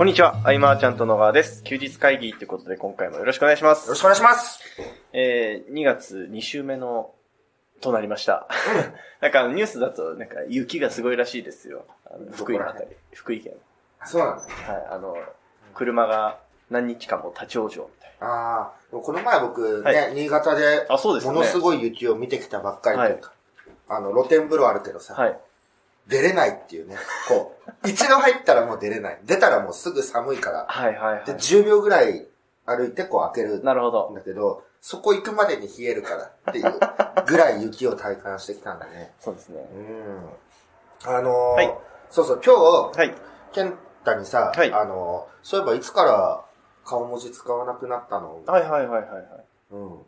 こんにちは、アイマーちゃんと野川です。休日会議ってことで今回もよろしくお願いします。よろしくお願いします。えー、2月2週目の、となりました。なんかニュースだと、なんか雪がすごいらしいですよ。あの福井のあたり。福井県。そうなんだ。はい、あの、車が何日間も立ち往生みたいああ、この前僕ね、は新潟で、あそうですねものすごい雪を見てきたばっかりというか、あの、露天風呂あるけどさ、な。はい。出れないっていうね、こう、一度入ったらもう出れない。出たらもうすぐ寒いから、はいはいはで、い。10秒ぐらい歩いてこう開けるんなるほど。だけど、そこ行くまでに冷えるからっていうぐらい雪を体感してきたんだね。そうですね。うん。あのーはいそうそう、今日、はい。健太にさ、はいあのーそういえばいつから顔文字使わなくなったの？はいはいはいはいはい。うん。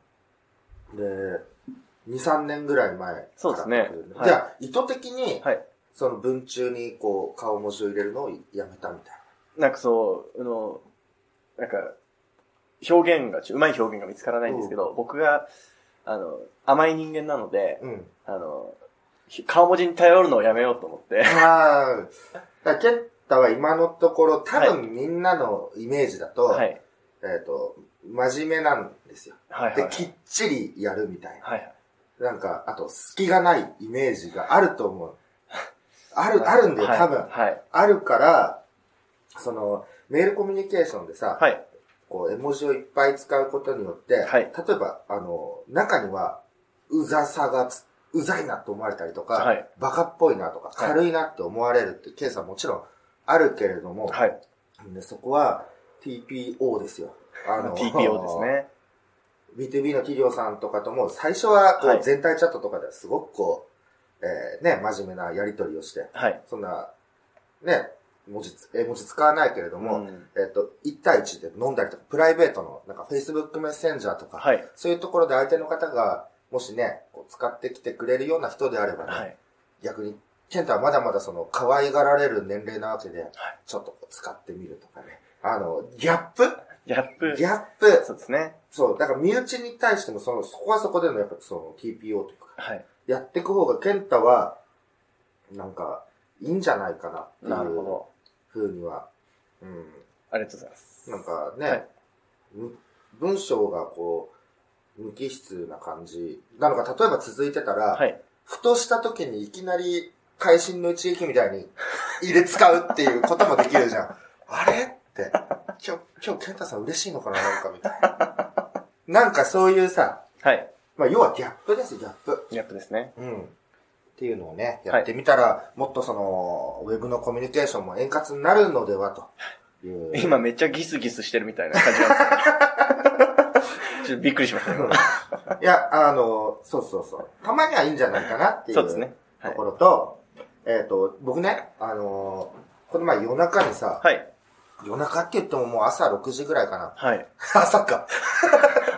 で、2、3年ぐらい前そうですねはいじゃあ、意図的に、はい。その文中にこう、顔文字を入れるのをやめたみたいなんかそう、あの、なんか、表現が、うまい表現が見つからないんですけど、僕が、あの、甘い人間なので、な。うん。あの、ひ顔文字に頼るのをやめようと思って。ああ、だから健太は今のところ、多は分みんなのイメージだと、はい。えっ、と、真面目なんですよ。で、はいはい。きっちりやるみたいな。はいはい。なんか、あと、隙がないイメージがあると思う。ある、あるんだよ、はい多分。はい。あるから、その、メールコミュニケーションでさ、はい。こう、絵文字をいっぱい使うことによって、はい例えば、あの、中には、うざさがつ、うざいなと思われたりとか、はいバカっぽいなとか、はい軽いなって思われるってケースはもちろんあるけれども、はい。でそこは TPO ですよ。あ TPO です。ね。B2B の企業さんとかとも、最初はこはいう全体チャットとかではすごくこう、えーね、真面目なやり取りをして、はい。そんな、ね、文字つ、絵文字使わないけれども、うんえっ、と、1対1で飲んだりとか、プライベートの、なんか Facebook メッセンジャーとか、はい。そういうところで相手の方が、もしね、こう使ってきてくれるような人であればね、はい。逆に、ケンタはまだまだその、可愛がられる年齢なわけで、ちょっと使ってみるとかね。あの、ギャップ？ギャップ。ギャップそうですね。そう、だから身内に対しても、その、そこはそこでの、やっぱその TPO というか、はい。やっていく方が、ケンタは、なんか、いいんじゃないかなっていうなるほど。ふうには、うん。ありがとうございます。なんかね、はいむ文章がこう、無機質な感じなのが、例えば続いてたら、はい。ふとした時にいきなり、会心の一撃みたいに入れ使うっていうこともできるじゃん。あれって、今日、今日、健太さん嬉しいのかななんかみたいな。なんかそういうさ、はい。まあ要はギャップです、ギャップ。ギャップですね。うん。っていうのをね、やってみたら、もっとその、ウェブのコミュニケーションも円滑になるのではと。今めっちゃギスギスしてるみたいな感じなんですちょっとびっくりしましたね。いや、あの、そうそうそう。たまにはいいんじゃないかなっていうそうですね。はい。ところと、えっ、と、僕ね、あのこの前夜中にさ、はい。夜中って言ってももう朝6時ぐらいかな。はい。朝か。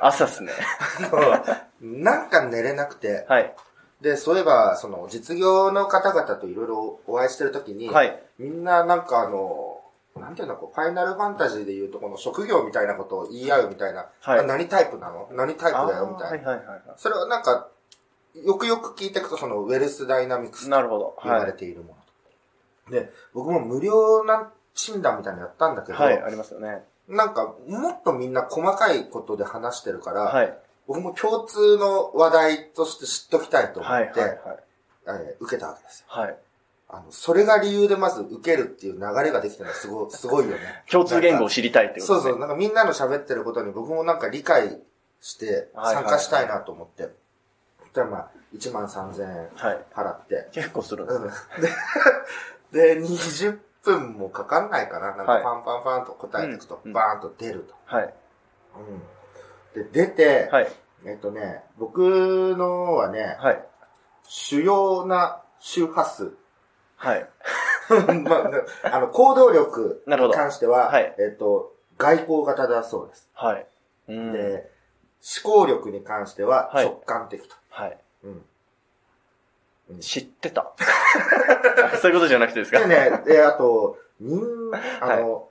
朝っすね。なんか寝れなくて、はい。で、そういえば、その、実業の方々といろいろお会いしてるときに、はい。みんななんかあの、なんていうの、こう、ファイナルファンタジーで言うと、この職業みたいなことを言い合うみたいな、はいあ何タイプなの？何タイプだよ？みたいな。はいはいはいはそれはなんか、よくよく聞いていくと、その、ウェルスダイナミクスなるほど。言わはい。れているものと。で、僕も無料な診断みたいなのやったんだけど、はい、ありますよね。なんか、もっとみんな細かいことで話してるから、はい。僕も共通の話題として知っときたいと思はい、って、はい、はい。えー受けたわけですよ。はい。あの、それが理由でまず受けるっていう流れができたのはすごい、すごいよね。共通言語を知りたいってことね。そうそう、なんかみんなの喋ってることに僕もなんか理解してはい参加したいなと思って。じゃあまあ、1万3000円はい。払って。結構するんですうんね。で、で、20分もかかんないかな。なんかはいパンパンパンと答えていくと、うんバーンと出ると。はい。うん。で、出て、はい。えっとね、僕のはね、はい。主要な周波数。はい。まあ、あの、行動力に関しては、はいえっと、外交型だそうです。はい。うん。で、思考力に関してははい直感的と。はい。うん。知ってた。そういうことじゃなくてですか？でね、で、あと、人、あの、思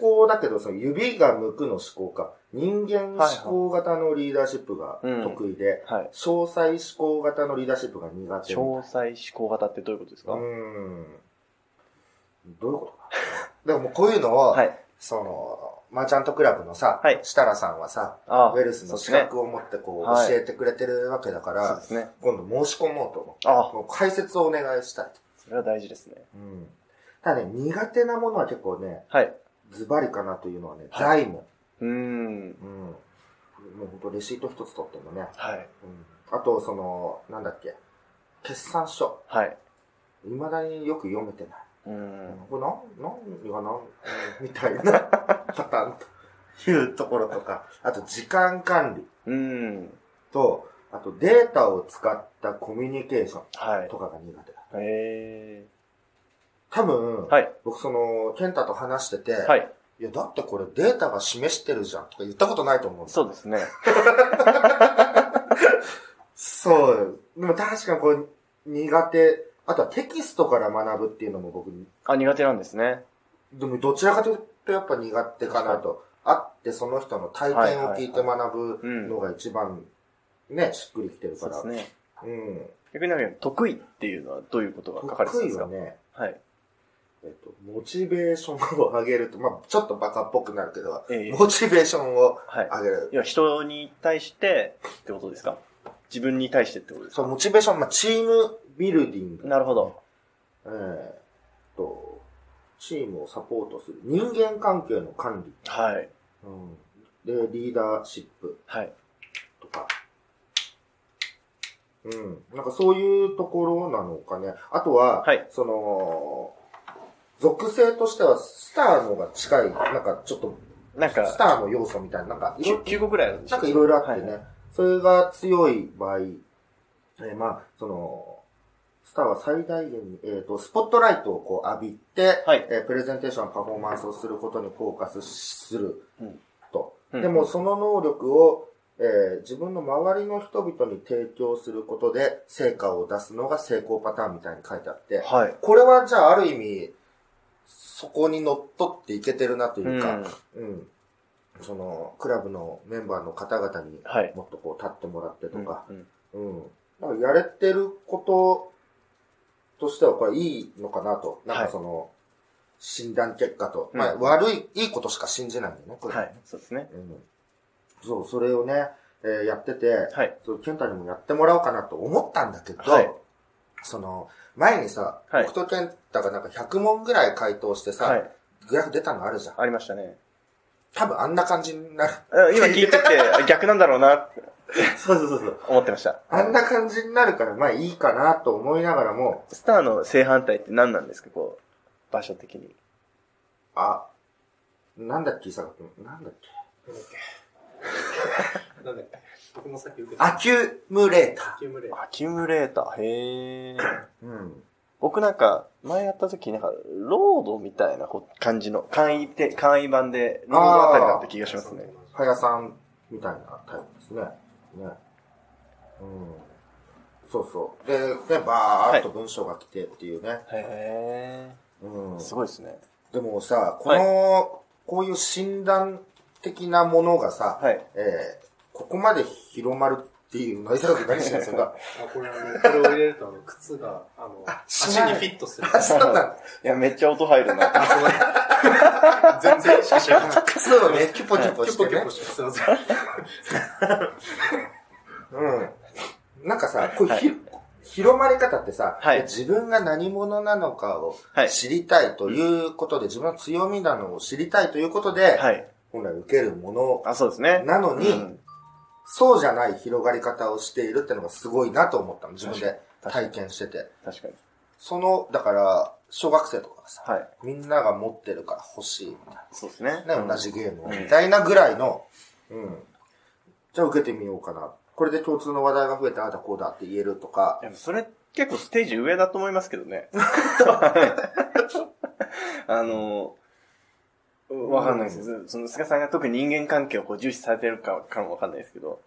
考だけど、その指が向くの思考か。人間思考型のリーダーシップが得意で、はい。詳細思考型のリーダーシップが苦手。詳細思考型ってどういうことですか？うーん。どういうことか。でももうこういうのを、はい。その、マーチャントクラブのさ、はい設楽さんはさ、あウェルスの資格を持ってこう、はい教えてくれてるわけだからそうで、すね。今度申し込もうと思って、あもう解説をお願いしたい。それは大事ですね。うん。ただね、苦手なものは結構ね、はい。ズバリかなというのはね、はい財務。うーん。うん。もうほんとレシート一つ取ってもね。はい。うん。あと、その、なんだっけ、決算書。はい。未だによく読めてない。うーん。これなん、何がなん、うんみたいなパターンというところとか、あと時間管理うーん。と、あとデータを使ったコミュニケーショはいンと。かが苦手だ。へ多分、ー。はい。僕その、ケンタと話してて、、はいい。や、だってこれデータが示してるじゃんとか言ったことないと思うそうですね。そう。でも確かにこれ苦手。あとはテキストから学ぶっていうのも僕、あ、苦手なんですね。でもどちらかというとやっぱ苦手かなと。会ってその人の体験を聞いて学ぶのが一番ね、しっくりきてるから。そうですね。うん。逆に得意っていうのはどういうことが書かれてるんですか？得意はね、はい。えっと、モチベーションを上げると、まあちょっとバカっぽくなるけど、ええモチベーションをはい。上げる。いや、人に対してってことですか？自分に対してってことですそう、かモチベーション、まあチームビルディング。なるほど。えーっと、チームをサポートする。人間関係の管理。はい。うん、で、リーダーシップはい。とか。うん。なんかそういうところなのかね。あとは、はいその、属性としてはスターのが近い、なんかちょっと、なんか、スターの要素みたいな、なんか、いろ 9, 個ぐらいあるんでしょなんかいろいろあってね、はいそれが強い場合、えーまあ、その、スターは最大限に、えっ、と、スポットライトをこう浴びて、はいえープレゼンテーション、パフォーマンスをすることにフォーカスするうんと。うんでも、その能力を、えー自分の周りの人々に提供することで成果を出すのが成功パターンみたいに書いてあって、はい。これはじゃあある意味、そこに乗っ取っていけてるなというか、うんうん。その、クラブのメンバーの方々にはい。もっとこう立ってもらってとか、うんうん。なんかやれてることとしてはこれいいのかなと。なんかその、診断結果と、まあうん悪い、いいことしか信じないんだよね、これ。はい。そうですね。うん。そう、それをね、えーやってて、はい。そう、ケンタにもやってもらおうかなと思ったんだけど、はいその、前にさ、はい僕とケンタがなんか100問ぐらい回答してさ、はい。グラフ出たのあるじゃん。ありましたね。多分あんな感じになる。あ今聞いてて、あ逆なんだろうな そうそうそうそう。思ってました。あんな感じになるから、まあいいかなと思いながらも、スターの正反対って何なんですかこう、場所的に。あ、なんだっけ、伊坂君。なんだっけ。なんだっけ 僕もさっき受けた。 accumulator accumulator accumulator。へー。ー。うん。僕なんか、前やった時なんか、 lord みたいな感じの、簡易で、簡易版で、 lord あたりだった気がしますね。はやさんみたいなタイプですね。ね。うん。そうそう。で、で、バーっと文章が来てっていうね。へうんー。。すごいですね。でもさ、この、こういう診断的なものがさ、はい。えーここまで広まるっていうのは、伊坂君何してるんですかー。あ、これあの、これを入れるとあの、靴が、あの、足にフィットする。あ、そうなんだ。いや、めっちゃ音入るな。あ、そのね。全然意識しなかった。靴をね、キュポキュポしてねキュポキュポ。して、すいません。うん。なんかさ、こうはいひ、広まり方ってさ、はい自分が何者なのかをはい知りたいということで、自分の強みなのを知りたいということで、はい。本来受けるものあ、そうですね。なのに、うんそうじゃない広がり方をしているっていうのがすごいなと思ったの。自分で体験してて。確かに。その、だから、小学生とかがさ、はい。みんなが持ってるから欲しいみたいそうですね。な。ね、同じゲームを、みたいなぐらいの、うん。じゃあ受けてみようかな。これで共通の話題が増えて、ああだこうだって言えるとか、それ結構ステージ上だと思いますけどね。あの、わかんないです。その菅さんが特に人間関係をこう重視されてるかかもわかんないですけど、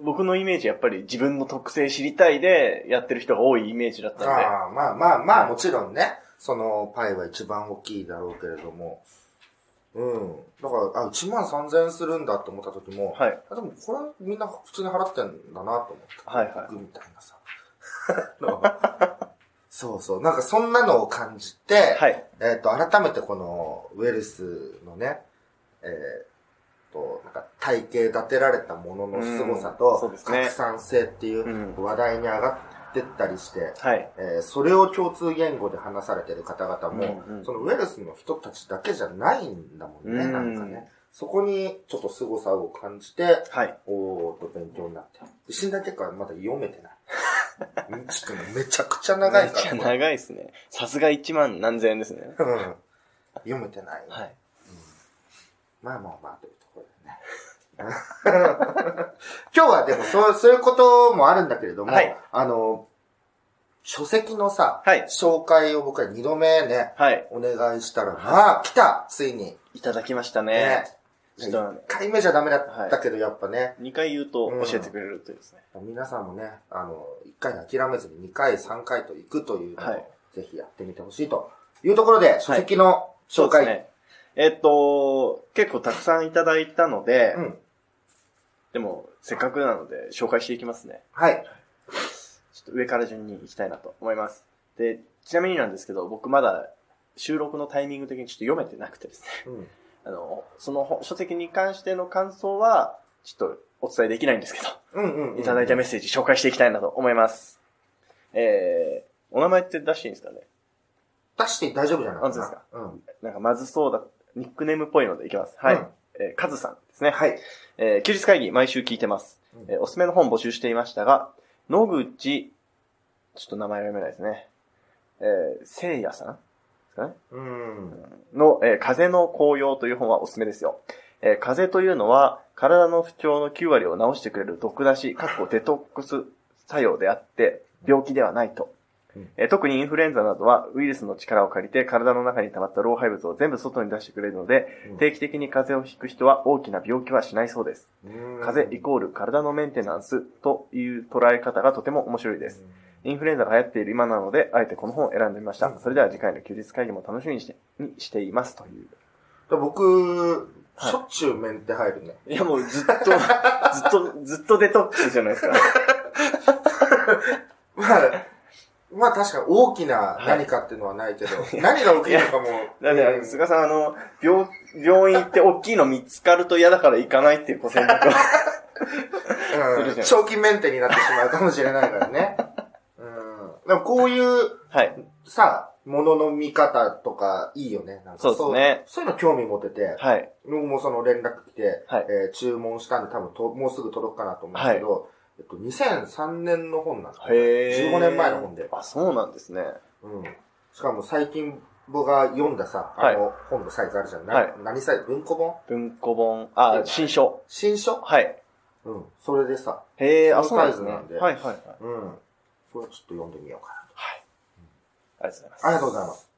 僕のイメージやっぱり自分の特性知りたいでやってる人が多いイメージだったんで、ああ、まあまあまあ、もちろんね、そのパイは一番大きいだろうけれども、うん。だから、あ、1万3000円するんだと思った時も、はい。あでもこれみんな普通に払ってんだなと思って。はいはい僕みたいなさ。のそうそう。なんかそんなのを感じて、はい。えっ、と、改めてこの、ウェルスのね、えっ、と、なんか体系立てられたものの凄さうんと、拡散性っていううん話題に上がってったりして、はい。えーそれを共通言語で話されてる方々も、うんうんそのウェルスの人たちだけじゃないんだもんね、うんなんかね。そこにちょっと凄さを感じて、はい。おーっと勉強になって。死んだ結果はまだ読めてない。うんちくんめちゃくちゃ長いめっちゃ。長いですね。さすが1万何千円ですね。うん読めてない。はい。まあまあまあ、というところでね。今日はでもそう、そういうこともあるんだけれども、はいあの、書籍のさ、はい紹介を僕は2度目ね、はい。お願いしたら、まあ、来たついに。いただきましたねね。ちょっと1回目じゃダメだったけど、やっぱね、2回言うと教えてくれるというですね。皆さんもね、あの、1回で諦めずに2回、3回と行くというのを、はいぜひやってみてほしいというところで、書籍の紹介。そうですね。えっと、結構たくさんいただいたので、うん。でも、せっかくなので紹介していきますね。はい。ちょっと上から順に行きたいなと思います。で、ちなみになんですけど、僕まだ収録のタイミング的にちょっと読めてなくてですね。うん。あの、その本書籍に関しての感想は、ちょっとお伝えできないんですけど、うんうん、うん。いただいたメッセージ紹介していきたいなと思います。えー、お名前って出していいんですかね？出して大丈夫じゃない本当ですか？うん。なんかまずそうだ、ニックネームっぽいのでいきます。はい。うんえー、カズさんですね。はい。えー休日会議毎週聞いてます。うんえーおすすめの本募集していましたが、野口、ちょっと名前が読めないですね。えー、聖夜さんですかねうん。の、えー風の紅葉という本はおすすめですよ。えー風というのは、体の不調の9割を治してくれる毒出し、かっこデトックス作用であって、病気ではないと。うんえー特にインフルエンザなどはウイルスの力を借りて体の中に溜まった老廃物を全部外に出してくれるので、うん定期的に風邪をひく人は大きな病気はしないそうです。風邪イコール体のメンテナンスという捉え方がとても面白いです。インフルエンザが流行っている今なので、あえてこの本を選んでみました。うんそれでは次回の休日会議も楽しみにして、にしていますという。で僕、はいしょっちゅうメンテ入るね。いやもうずっと、ずっと、ずっとデトックスじゃないですか。まあ、まあ確かに大きな何かっていうのはないけど、何が起きるのかも。だって、菅さんあの、病、病院行って大きいの見つかると嫌だから行かないっていうご選択を。うん長期メンテになってしまうかもしれないからね。うん。でもこういうはい。さ、ものの見方とかいいよね。なんかそうですねそう。そういうの興味持てて、はい。僕もその連絡来て、はいえー注文したんで多分ともうすぐ届くかなと思うんですけど、えっと、2003年の本なんですよへー15年前の本で。あ、そうなんですね。うん。しかも最近僕が読んださ、あの本のサイズあるじゃん。なはい何サイズ？文庫本？文庫本、あ、新書。新書？はい。うん。それでさ、へえ、あ、そうなんですね。サイズなんではいはいはい。うん。これちょっと読んでみようかはい。ありがとうございます。な。ありがとうございます。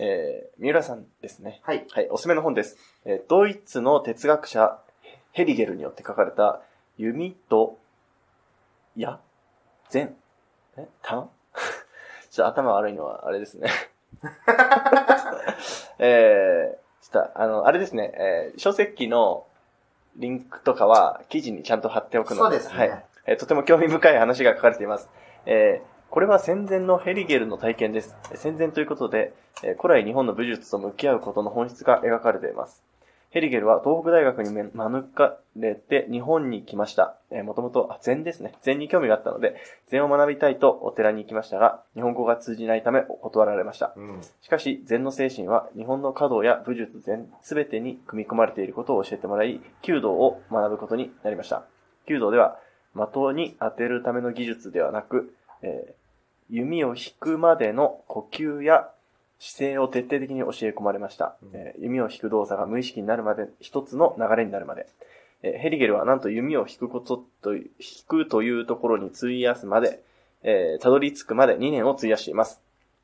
えー、三浦さんですね。はい。はい、おすすめの本です。えードイツの哲学者、ヘリゲルによって書かれた、弓と、矢善え？弾 ちょっと頭悪いのは、あれですね。えー、ちょっと、あの、あれですね、えー書籍のリンクとかは記事にちゃんと貼っておくのそうですねはい。えーとても興味深い話が書かれています。えーこれは戦前のヘリゲルの体験です。戦前ということで、えー古来日本の武術と向き合うことの本質が描かれています。ヘリゲルは東北大学に免れて日本に来ました。えー、もともと、あ、禅ですね。禅に興味があったので、禅を学びたいとお寺に行きましたが、日本語が通じないため断られました。うん。しかし、禅の精神は日本の華道や武術禅すべてに組み込まれていることを教えてもらい、弓道を学ぶことになりました。弓道では、的に当てるための技術ではなく、えー弓を引くまでの呼吸や姿勢を徹底的に教え込まれました。うんえー弓を引く動作が無意識になるまで、一つの流れになるまで。えーヘリゲルはなんと弓を引くことと引くというところに費やすまで、えーたどり着くまで2年を費やしています。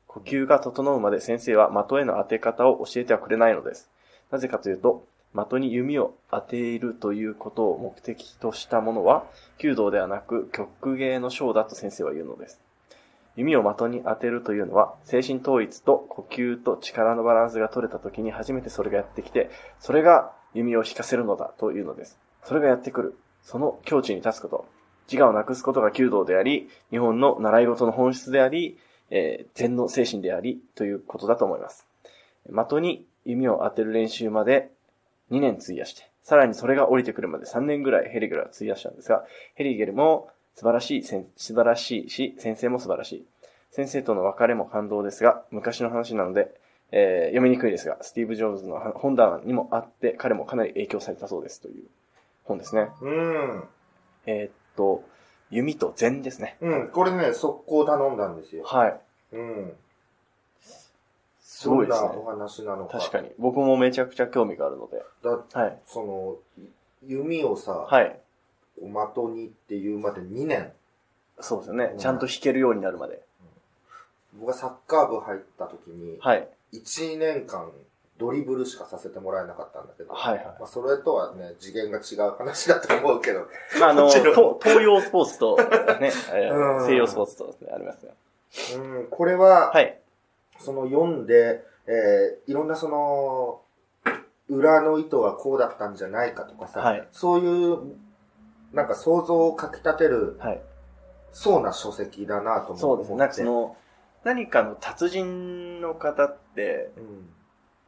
呼吸が整うまで先生は的への当て方を教えてはくれないのです。なぜかというと、的に弓を当てるということを目的としたものは、弓道ではなく曲芸の章だと先生は言うのです。弓を的に当てるというのは、精神統一と呼吸と力のバランスが取れた時に初めてそれがやってきて、それが弓を引かせるのだというのです。それがやってくる。その境地に立つこと。自我をなくすことが弓道であり、日本の習い事の本質であり、えー禅の精神であり、ということだと思います。的に弓を当てる練習まで2年費やして、さらにそれが降りてくるまで3年ぐらいヘリゲルは費やしたんですが、ヘリゲルも素晴らしい素晴らしいし、先生も素晴らしい。先生との別れも感動ですが、昔の話なので、えー読みにくいですが、スティーブ・ジョブズの本棚にもあって、彼もかなり影響されたそうですという本ですね。うん。えーっと、弓と禅ですね。うん。これね、速攻頼んだんですよ。はい。うん。すごいですねお話なのか。確かに。僕もめちゃくちゃ興味があるので。だはい。その、弓をさ、はい。的にっていうまで2年。そうですよねう。んちゃんと弾けるようになるまで。僕がサッカー部入った時に、はい。1年間ドリブルしかさせてもらえなかったんだけど、はいはいまあ、それとはね、次元が違う話だと思うけど、まあ、あの、東洋スポーツと、ね、西洋スポーツとありますが。うん、これは、はい。その読んで、えーいろんなその、裏の意図はこうだったんじゃないかとかさ、はいそういう、なんか想像をかき立てる、はい。そうな書籍だなと思って。そうですね。なんかその、何かの達人の方って、うん、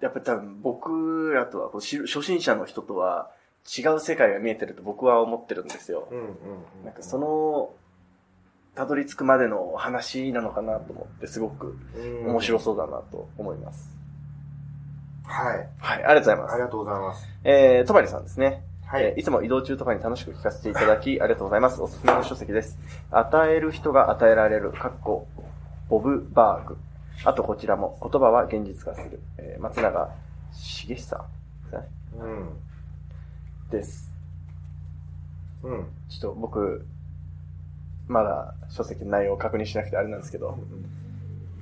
やっぱり多分僕らとは初心者の人とは違う世界が見えてると僕は思ってるんですよ。うん、うん。なんかその、たどり着くまでの話なのかなと思って、すごくうん、面白そうだなと思います。はい。はい、ありがとうございます。ありがとうございます。えー、とばりさんですね。はい。えーいつも移動中とかに楽しく聞かせていただき、ありがとうございます。おすすめの書籍です。与える人が与えられる、かっこ、ボブ・バーグ。あとこちらも、言葉は現実化する。えー松永茂久ですかねうん。です。うん。ちょっと僕、まだ書籍の内容を確認しなくてあれなんですけど。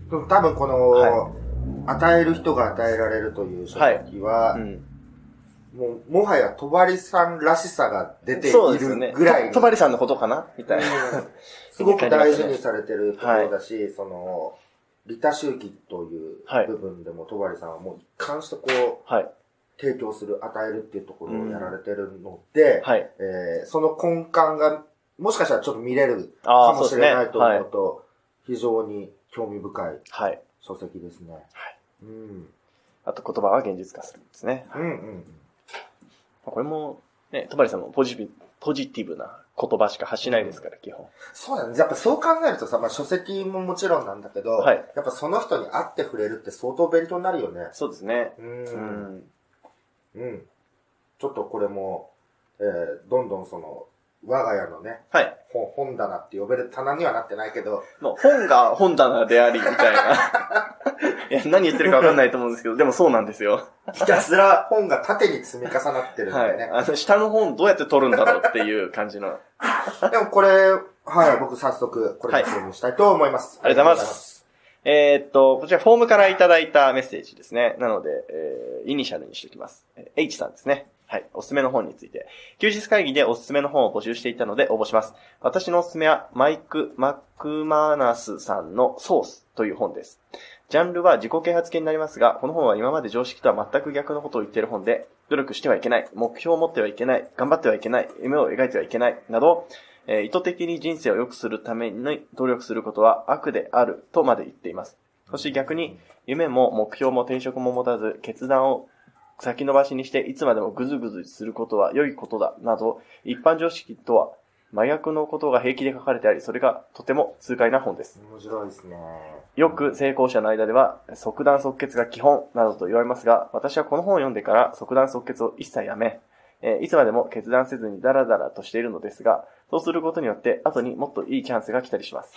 多分この、は与える人が与えられるという書籍は、うん。もう、もはや、とばりさんらしさが出てい。るぐらいにととばりさんのことかなみたいな。すごく大事にされてるところだし、その、利他周期というはい部分でも、とばりさんはもう一貫してこう、はい。提供する、与えるっていうところをやられてるので、はい。えーその根幹が、もしかしたらちょっと見れるかもし。れないとはい思う。と、非常に興味深いはい。書籍ですね。はい。うん。あと言葉は現実化するんですね。うんうん。これも、ね、とばりさんもポジティブ、ポジティブな言葉しか発しないですから、基本。そうだね。やっぱそう考えるとさ、まあ書籍ももちろんなんだけど、はいやっぱその人に会って触れるって相当勉強になるよね。そうですね。う。うんん。うん。ちょっとこれも、えー、どんどんその、我が家のね、はい。本本棚って呼べる棚にはなってないけど、もう本が本棚であり、みたいな。いや、何言ってるかわかんないと思うんですけど、でもそうなんですよ。ひたすら本が縦に積み重なってるんはい。あの、下の本どうやって取るんだろうっていう感じの。でもこれ、はい、僕早速、これで購入したいと思います。ありがとうございま。す。えーっと、こちらフォームからいただいたメッセージですね。なので、えー、イニシャルにしておきます。えー H さんですね。はい。おすすめの本について。休日会議でおすすめの本を募集していたので応募します。私のおすすめは、マイク・マックマナスさんのソースという本です。ジャンルは自己啓発系になりますが、この本は今まで常識とは全く逆のことを言っている本で、努力してはいけない、目標を持ってはいけない、頑張ってはいけない、夢を描いてはいけない、など、えー意図的に人生を良くするために努力することは悪であるとまで言っています。そして逆に、夢も目標も転職も持たず、決断を先延ばしにしていつまでもぐずぐずすることは良いことだ、など、一般常識とは真逆のことが平気で書かれてあり、それがとても痛快な本です。面白いですね。よく成功者の間では、即断即決が基本などと言われますが、私はこの本を読んでから即断即決を一切やめ、えーいつまでも決断せずにダラダラとしているのですが、そうすることによって後にもっといいチャンスが来たりします。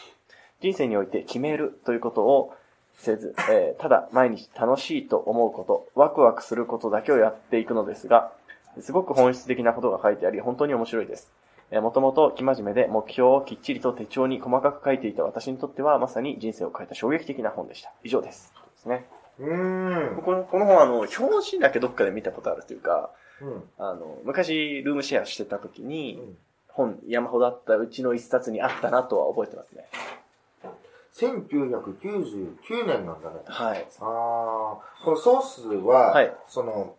人生において決めるということをせず、えーただ毎日楽しいと思うこと、ワクワクすることだけをやっていくのですが、すごく本質的なことが書いてあり、本当に面白いです。えーもともと生真面目で目標をきっちりと手帳に細かく書いていた私にとってはまさに人生を変えた衝撃的な本でした。以上です。ですね。うーん。このこの本あの、表紙だけどっかで見たことあるというか、うん。あの、昔ルームシェアしてた時に、うん本山ほどあったうちの一冊にあったなとは覚えてますね。1999年なんだね。はい。ああ、このソースは、はい。その、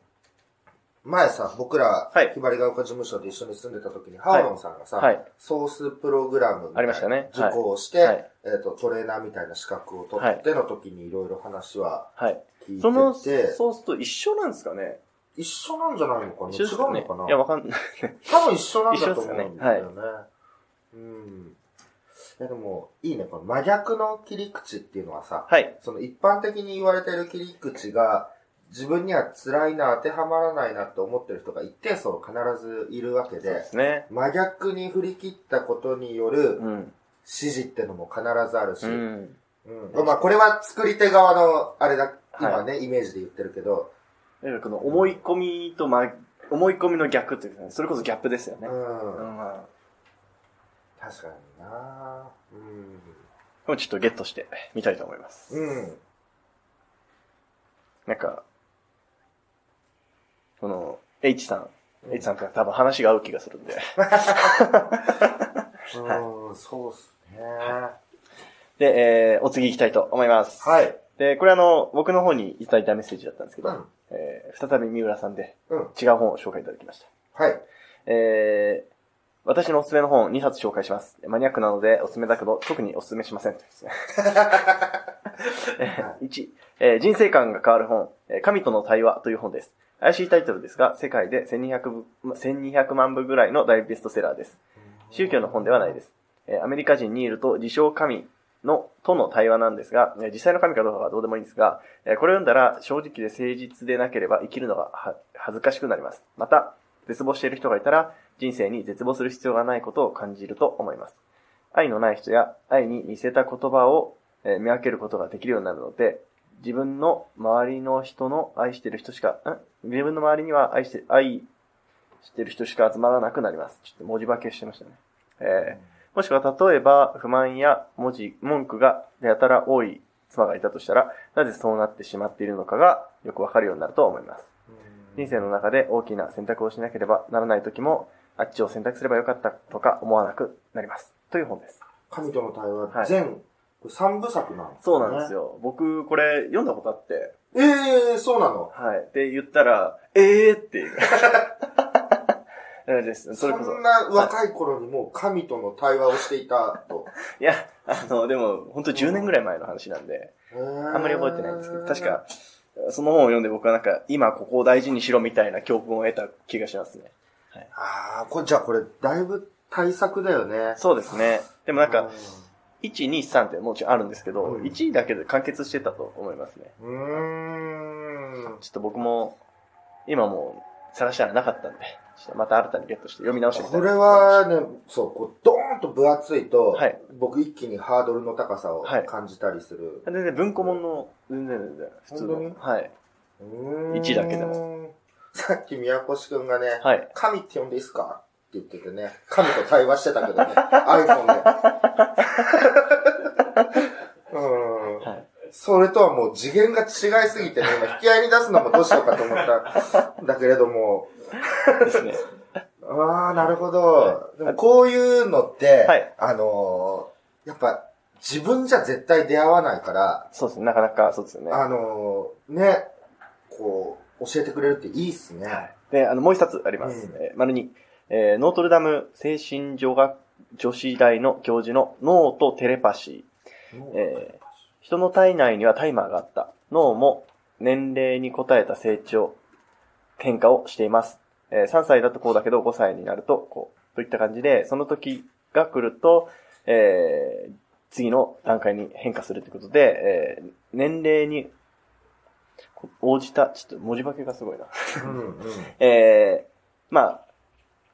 前さ、僕ら、はい。ひばりが丘事務所で一緒に住んでた時に、ハーロンさんがさ、はい。ソースプログラムありましたね。受講をして、はい。えっ、と、トレーナーみたいな資格を取っての時にいろいろ話ははい。聞いてて、そのソースと一緒なんですかね？一緒なんじゃないのかな？ね？違うのかな？いや、わかんない。多分一緒なんだと思うんだよね。一緒ですようん。でも、いいね。この真逆の切り口っていうのはさ、はい。その一般的に言われている切り口が、自分には辛いな、当てはまらないなって思ってる人が一定層必ずいるわけでそうで、すね。真逆に振り切ったことによるうん。指示ってのも必ずあるし、ううんん。まあこれは作り手側の、あれだ、今ね、イメージで言ってるけど、だからこの思い込みと、ま、思い込みの逆っていうかね、それこそギャップですよね。うん、うん。まあ確かになうん。これちょっとゲットしてみたいと思います。うん。なんか、この、H さん、H さんと多分話が合う気がするんで。うん、そうっすね。で、えー、お次行きたいと思います。はい。で、これあの、僕の方にいただいたメッセージだったんですけど、うんえー、再び三浦さんでうん。違う本を紹介いただきました。はい。えー、私のおすすめの本2冊紹介します。マニアックなのでおすすめだけど、特におすすめしません。ですね1、えー人生観が変わる本、えー神との対話という本です。怪しいタイトルですが、世界で1200部1200万部ぐらいの大ベストセラーです。宗教の本ではないです。えーアメリカ人ニールと自称神の、との対話なんですが、えー実際の神かどうかはどうでもいいんですが、えーこれを読んだら正直で誠実でなければ生きるのがは恥ずかしくなります。また、絶望している人がいたら、人生に絶望する必要がないことを感じると思います。愛のない人や愛に似せた言葉を、見分けることができるようになるので、自分の周りの人の愛してる人しか、ん？自分の周りには愛して、愛してる人しか集まらなくなります。ちょっと文字化けしてましたね。えーもしくは例えば不満や文字、文句がやたら多い妻がいたとしたら、なぜそうなってしまっているのかがよくわかるようになると思います。人生の中で大きな選択をしなければならない時も、あっちを選択すればよかったとか思わなくなります。という本です。神との対話、はい全、これ三部作なんですね。そうなんです。よ。僕、これ読んだことあって、ええー、そうなの？はい。で、言ったら、えーっていう。です。そそれこそ。んな若い頃にもう神との対話をしていたと。いや、あの、でも、本当10年ぐらい前の話なんで、ああんまり覚えてないんですけど、確か、その本を読んで僕はなんか、今ここを大事にしろみたいな教訓を得た気がしますね。ああ、これ、じゃあこれ、だいぶ対策だよね。そうですね。でもなんかう、1、2、3ってもちろんあるんですけど、うん1位だけで完結してたと思いますね。ん。うーん。ちょっと僕も、今もう探したらなかったんで、ちょっとまた新たにゲットして読み直してみたいこれはね、そう、こう、ドーンと分厚いと、はい僕一気にハードルの高さをはい感じたりする。全然文庫本の、全然全然、普通の。はい。うーん一だけでも。さっき宮越くんがね、はい。神って呼んでいいっすか？って言っててね、神と対話してたけどね、iPhone で。うん。はい。それとはもう次元が違いすぎてね、今引き合いに出すのもどうしようかと思ったんだけれども、ですね。ああ、なるほど。はでもこういうのって、はいあのーやっぱ自分じゃ絶対出会わないから、そうですね。なかなかそうですよね。あのーね、こう、教えてくれるっていいっすね。はい。で、あの、もう一冊あります。うんえー丸に、えーノートルダム精神女学女子大の教授の脳とテレパシー。えー人の体内にはタイマーがあった。脳も年齢に応えた成長、変化をしています。えー3歳だとこうだけど5歳になるとこう。といった感じで、その時が来ると、えー次の段階に変化するということで、えー年齢にこ応じた、ちょっと文字化けがすごいな。うんうん。えーまあ、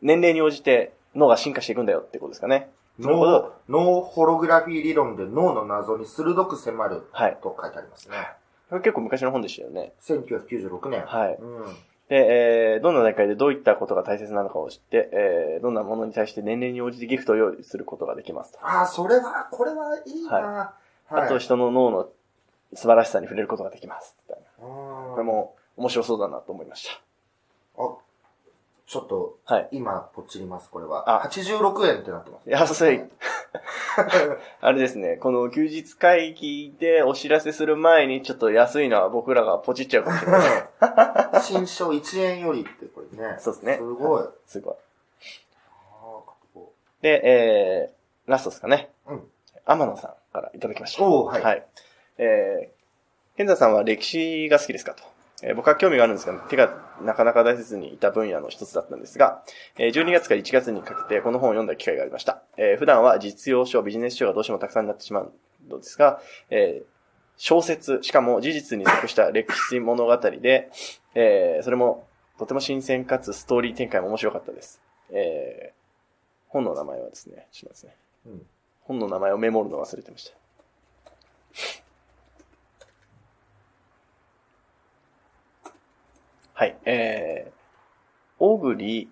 年齢に応じて脳が進化していくんだよってことですかね。脳、脳ホログラフィー理論で脳の謎に鋭く迫るはい。と書いてありますね。これ結構昔の本でしたよね。1996年。はい。うん。で、えー、どんな段階でどういったことが大切なのかを知って、えー、どんなものに対して年齢に応じてギフトを用意することができますと。ああ、それは、これはいいな、はい、あと人の脳の素晴らしさに触れることができます。ここれも面白そうだなと思いましあ、ちょっと、た。はい。今、ポチります、これは。あ86円ってなってます。安い。あれですね、この休日会議でお知らせする前にちょっと安いのは僕らがポチっちゃうかもしれない。新書1円よりってこれね。そうですね。すごい。はすごい。で、えー、ラストですかね。うん。天野さんからいただきました。おーはいはい。えー、健太さんは歴史が好きですかと。えー僕は興味があるんですが、手がなかなか大切にいた分野の一つだったんですが、えー12月から1月にかけてこの本を読んだ機会がありました。えー普段は実用書、ビジネス書がどうしてもたくさんになってしまうのですが、えー小説、しかも事実に属した歴史物語で、えーそれもとても新鮮かつストーリー展開も面白かったです。えー本の名前はですね、ちょっとですね。うん。本の名前をメモるの忘れてました。はい、えー、小栗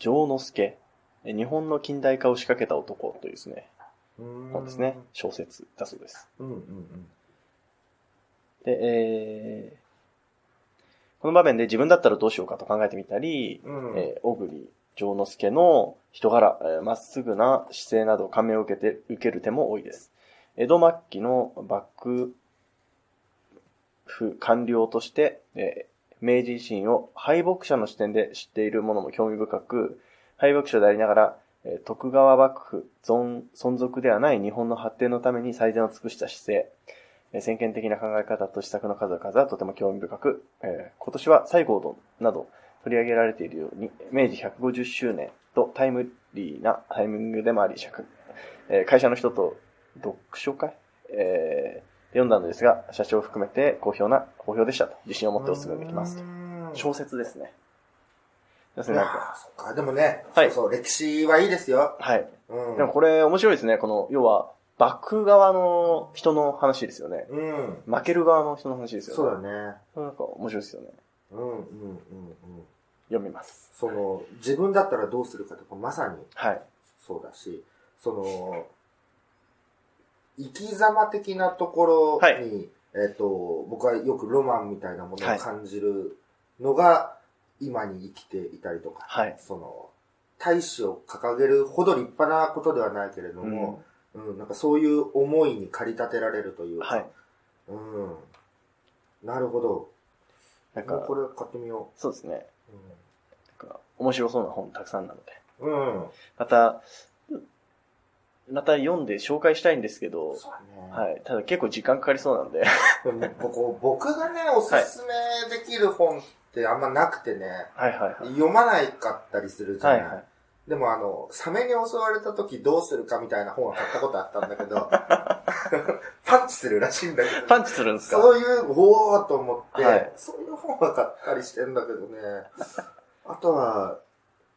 丈之助、え日本の近代化を仕掛けた男というですね、本ですね。。小説だそうです。うんうんうん。で、えー、この場面で自分だったらどうしようかと考えてみたり、うんえー小栗丈之助の人柄、えーまっすぐな姿勢など感銘を受けて、受ける手も多いです。江戸末期の幕府官僚として、えー明治維新を敗北者の視点で知っている者も興味深く、敗北者でありながら、徳川幕府存続ではない日本の発展のために最善を尽くした姿勢、先見的な考え方と施策の数々はとても興味深く、え今年は西郷どんなど取り上げられているように、明治150周年とタイムリーなタイミングでもあり、社会え会社の人と読書会、えー読んだのですが、社長を含めて好評な、好評でしたと。自信を持ってお勧めできますと。小説ですね。ですね、なんか。ーそっか。でもね、はいそうそう、歴史はいいですよ。はい。うん。でもこれ面白いですね。この、要は、幕府側の人の話ですよね。うん。負ける側の人の話ですよね。そうだね。なんか面白いですよね。うんうんうんうん。読みます。その、自分だったらどうするかとか、まさにはい。そうだし、その、生き様的なところに、はいえっ、と、僕はよくロマンみたいなものはいを感じるのが、今に生きていたりとか、はい。その、大使を掲げるほど立派なことではないけれども、うん、なんかそういう思いに駆り立てられるというか、はい。うん。なるほど。なんかもうこ、れ買ってみよそうですね。う。なんか面白そうな本たくさんなので。うん。うん。また、また読んで紹介したいんですけど、ね。はい。ただ結構時間かかりそうなんで。でも僕 僕がね、おすすめできる本ってあんまなくてね、はいはいはい。読まないかったりするじゃない。はいはい。でもあの、サメに襲われた時どうするかみたいな本は買ったことあったんだけど、パンチするらしいんだけど、パンチするんですか？そういう、おーと思って、はいそういう本は買ったりしてんだけどね。あとは、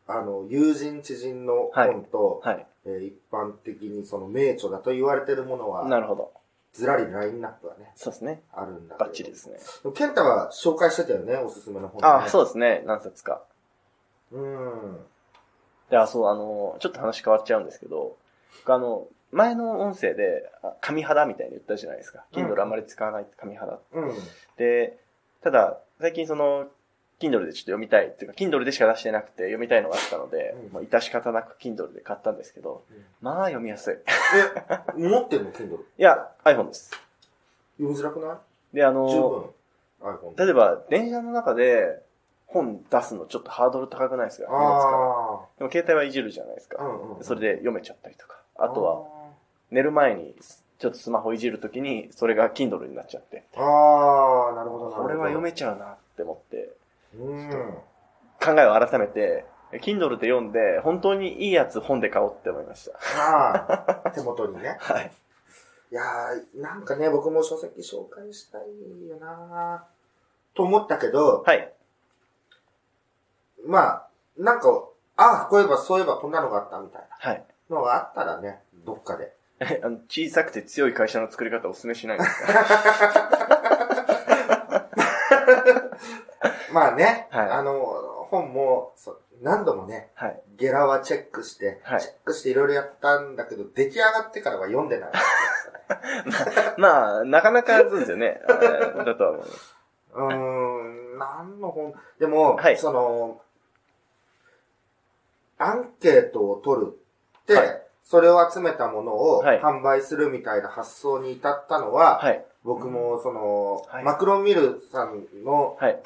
あの、友人知人の本と、はい。えー一般的にその名著だと言われてるものは、なるほど。ずらりラインナップがね、そうですね。あるんだ。バッチリですね。ケンタは紹介してたよね、おすすめの本、ね。あ、そうですね。何冊か。う。うん。で、あ、そう、あの、ちょっと話変わっちゃうんですけど、僕あの、前の音声で、あ紙肌みたいに言ったじゃないですか。うん Kindle あんまり使わない紙肌。うん。で、ただ、最近その、Kindle でちょっと読みたいっていうか、Kindle でしか出してなくて読みたいのがあったので、うんもう致し方なく Kindle で買ったんですけど、うんまあ読みやすい。いえ、持ってんの ?Kindle? や、iPhone です。読みづらくない？で、あ十の、分。iPhone。例えば、電車の中で本出すのちょっとハードル高くないですか？でも携帯はいじるじゃないですあ。か。うんうん。それで読めちゃったりとか。あとは、寝る前にちょっとスマホいじるときに、それが Kindle になっちゃって。あー。あー、なるほどなるほど。これは読めちゃうなって思って、うん。考えを改めて、Kindle で読んで、本当にいいやつ本で買おうって思いました。ああ、手元にね。はい。いやー、なんかね、僕も書籍紹介したいよなと思ったけど、はい。まあ、なんか、ああ、こういえば、そういえばこんなのがあったみたいはい。なのがあったらね、どっかで。え あの小さくて強い会社の作り方お勧めしないんですか？まあね、はいあの、本も、何度もね、はい。ゲラはチェックして、はいチェックしていろいろやったんだけど、出来上がってからは読んでない。まあ、なかなかそうですよね。えーだとは思います。うーん、何の本でも、はいその、アンケートを取るって、はいそれを集めたものをはい販売するみたいな発想に至ったのは、はい。僕もその、はいマクロンミルさんの、はい。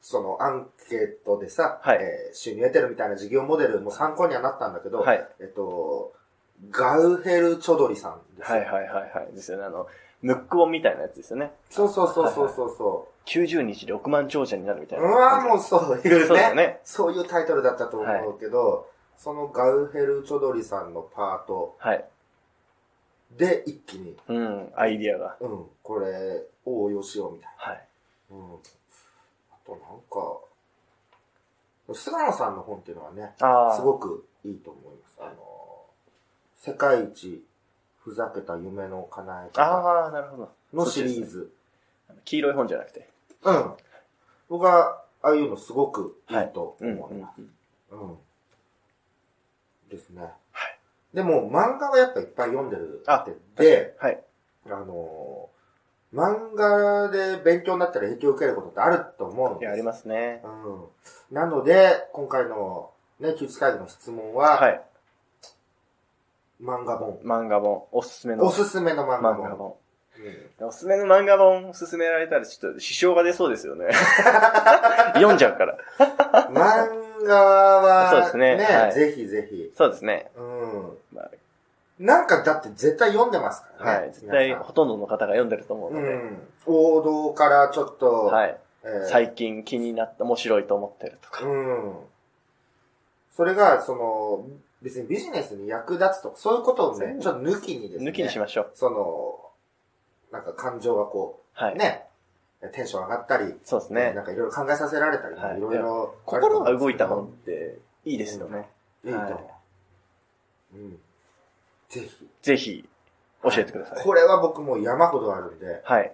そのアンケートでさ、はいえー収入得てるみたいな事業モデルも参考にはなったんだけど、はい。えっと、ガウヘル・チョドリさんですよはいはいはいはい。ですよね。あの、ムックオンみたいなやつですよね。そうそうそうそうそうそ90日で億万長者になるみたう。いうな。わもうそういうそうですね。ね。そういうタイトルだったと思うけど、そのガウヘル・チョドリさんのパートはい。で一気に、うん、アイディアが。うん、これを応用しようみたいはい。な。うん。あとなんか、菅野さんの本っていうのはね。すごくいいと思います。あの、世界一ふざけた夢の叶え方。のシリーズ。黄色い本じゃなくて。うん。僕は、ああいうのすごくいいと思います。うん。うん。ですね。でも、漫画はやっぱいっぱい読んでるあってで、はい。あのー漫画で勉強になったら影響を受けることってあると思うんですいや、ありますね。うん。なので、今回のね、休日会議の質問は、はい。漫画本。漫画本。おすすめのおすすめの漫画本。漫画本。うんおすすめの漫画本勧められたらちょっと支障が出そうですよね。読んじゃうから。漫画は、そうですねはいぜひぜひ。そうですね。うん。まあなんかだって絶対読んでますからね。はい。絶対ほとんどの方が読んでると思うんので。うん。王道からちょっと、はい。えー最近気になって面白いと思ってるとか。うん。それが、その、別にビジネスに役立つとか、そういうことをね、ちょっと抜きにですね。抜きにしましょう。その、なんか感情がこう、はい。ね、テンション上がったり、そうですねな。んかいろいろ考えさせられたり、はいいろいろ。心が動いた本っていいですよね。いいと思う。はいうん。ぜひ。ぜひ、教えてください。これは僕もう山ほどあるんで、はい。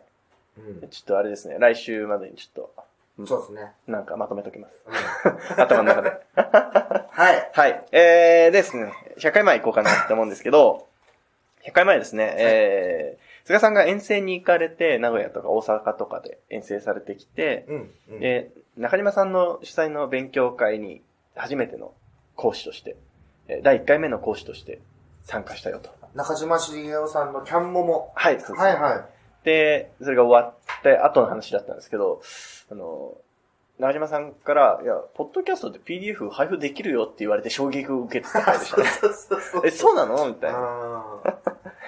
うん。ちょっとあれですね。来週までにちょっと、そうですね。なんかまとめときます。うん 頭の中で。はい。はい。えーですね。100回前行こうかなって思うんですけど、100回前ですね、えー、菅さんが遠征に行かれて、名古屋とか大阪とかで遠征されてきて、うん。うんで、中島さんの主催の勉強会に初めての講師として、えー第1回目の講師として参加したよと。中島茂雄さんのキャンモモ。はい、そうです。はいはい。で、それが終わって後の話だったんですけど、あの、中島さんから、いや、ポッドキャストで PDF 配布できるよって言われて衝撃を受けてた回でしたね。そうそうそうえ、そうなの？みたいな。あー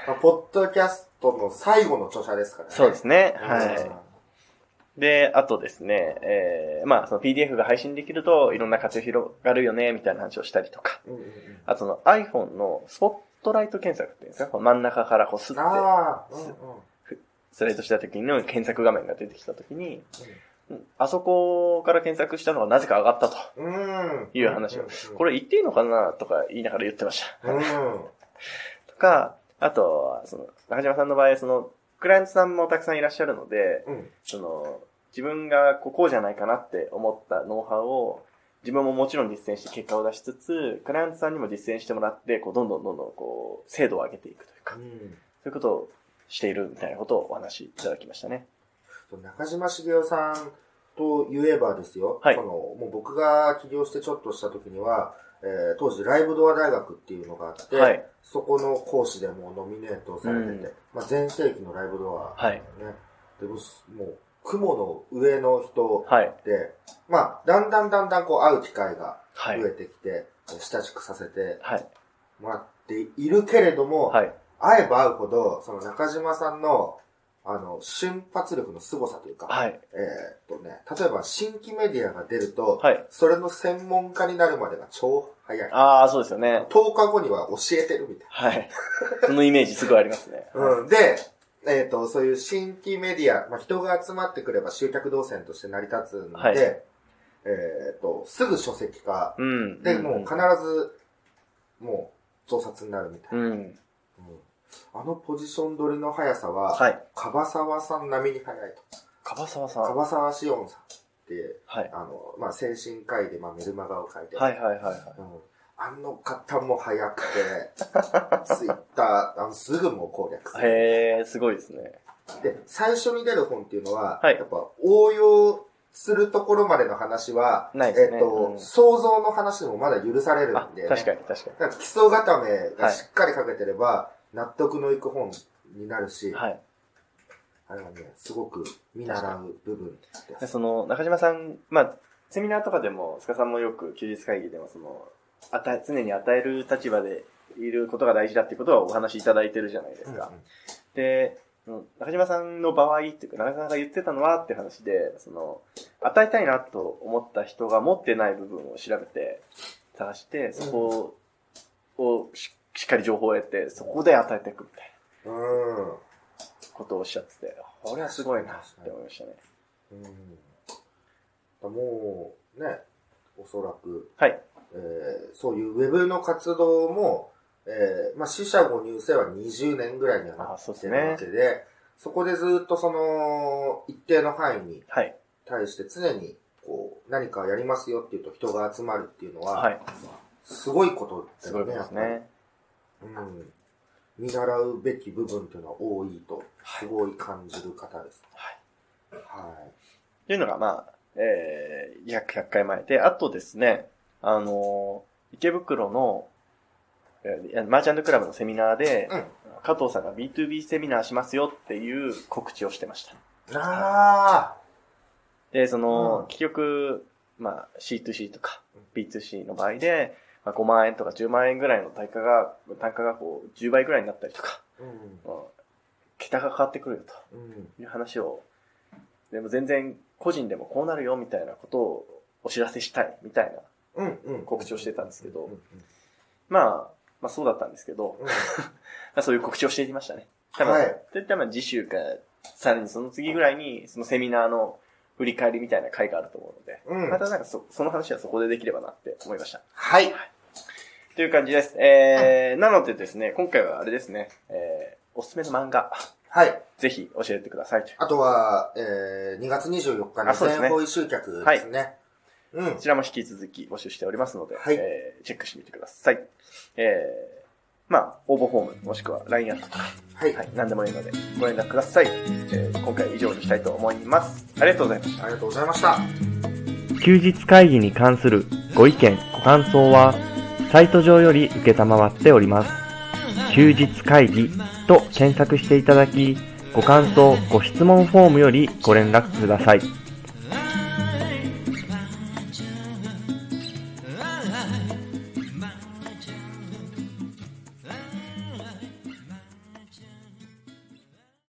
まあポッドキャストの最後の著者ですからね。そうですね。うんはい。で、あとですね、えー、まあ、その PDF が配信できると、いろんな活用広がるよね、みたいな話をしたりとか。うんうんうんあとその iPhone のスポットライト検索っていうんですか？真ん中からこうスッてうんうん。スライドした時の検索画面が出てきた時に、うんあそこから検索したのがなぜか上がったと。うん。いう話をうんうんこれ言っていいのかなとか言いながら言ってました。うん。とか、あとは、その、中島さんの場合、その、クライアントさんもたくさんいらっしゃるので、うん。その、自分がこうじゃないかなって思ったノウハウを、自分ももちろん実践して結果を出しつつ、クライアントさんにも実践してもらって、こう、どんどんどんどん、こう、精度を上げていくというか、そういうことをしているみたいなことをお話しいただきましたね。中島茂雄さんと言えばですよ、はいそのもう僕が起業してちょっとした時には、えー当時ライブドア大学っていうのがあって、はい。そこの講師でもノミネートされてて、うんまあ、全盛期のライブドア、はいね。でももう、雲の上の人はい。で、まあ、だんだんだんだんこう会う機会がはい増え。てきて、親しくさせてはい。もらっているけれども、はい。会えば会うほど、その中島さんの、あの、瞬発力の凄さというか、はい。えーっとね、例えば新規メディアが出ると、はい。それの専門家になるまでが超早い。ああ、そうですよね。10日後には教えてるみたいはい。そのイメージすごいありますね。な。うん。で、えーっと、そういう新規メディア、まあ、人が集まってくれば集客動線として成り立つんで、はいえーっと、すぐ書籍化うん。で、もう必ず、もう、増刷になるみたいな。うん。うんあのポジション取りの速さは、はい。樺沢さん並みに速いと。樺沢さん。樺沢志音さんって、はい。あの、まあ、精神科医で、まあ、メルマガを書いて、はいはいはいはい。うんあの方も早くて、ツイッター、あの、すぐもう攻略する。へえ、すごいですね。で、最初に出る本っていうのは、はいやっぱ応用するところまでの話は、ねえっと、うん想像の話でもまだ許されるあんで、ね、確かに確かなんか基礎固めがしっかりかけてれば、納得のいく本になるし、に。はい。あれはね、すごく見習う部分で。ですその、中島さん、まあ、セミナーとかでも、塚さんもよく休日会議でも、その、与え、常に与える立場でいることが大事だっていうことはお話しいただいてるじゃないですか。で、うん中島さんの場合っていうか、中島さんが言ってたのはって話で、その、与えたいなと思った人が持ってない部分を調べて、探して、そこをししっかり情報を得て、そこで与えていくみたいなうん。うん。ことをおっしゃってて、これはすごいなって思いましたね。うん。もう、ね、おそらく、はい。えーそういうウェブの活動も、えーまあ、死者誤入生は20年ぐらいにはなあそうってるわけで、そこでずっとその、一定の範囲にはい。対して常に、こう、何かやりますよっていうと人が集まるっていうのは、はい。すごいことだよね、すごいですね。うん。見習うべき部分っていうのは多いと、すごい感じる方です。はい。はい。っていうのが、まあ、えー、約100回前で、あとですね、あのー池袋の、えーマーチャントクラブのセミナーで、うん加藤さんが B2B セミナーしますよっていう告知をしてました。あで、その、うん結局、まあ、C2C とか B2C の場合で、まあ、5万円とか10万円ぐらいの単価が、単価がこう、10倍ぐらいになったりとか、ーうん。うん桁が変わってくるよと。うん。いう話を、でも全然個人でもこうなるよみたいなことをお知らせしたいみたいなうん。うん。告知をしてたんですけどまあ、まあそうだったんですけど、うんまあ そういう告知をしていましたね。多分、はいといったらまあ次週か、さらにその次ぐらいに、そのセミナーの振り返りみたいな回があると思うので、うんまたなんかそその話はそこでできればなって思いました。はい。という感じです。えー、なのでですね、今回はあれですね、えー、おすすめの漫画、はい。ぜひ教えてください。あとは、えー、2月24日のあそうですね全方位集客ですね。うんこ。ちらも引き続き募集しておりますので、はいえーチェックしてみてください。えー、まあ、応募フォーム、もしくは LINE アットとか、はい。はい、何でもいいので、ご連絡ください。えー今回は以上にしたいと思います。ありがとうございました。ありがとうございました。休日会議に関するご意見、ご感想は、サイト上より受けたまわっております。休日会議と検索していただき、ご感想、ご質問フォームよりご連絡ください。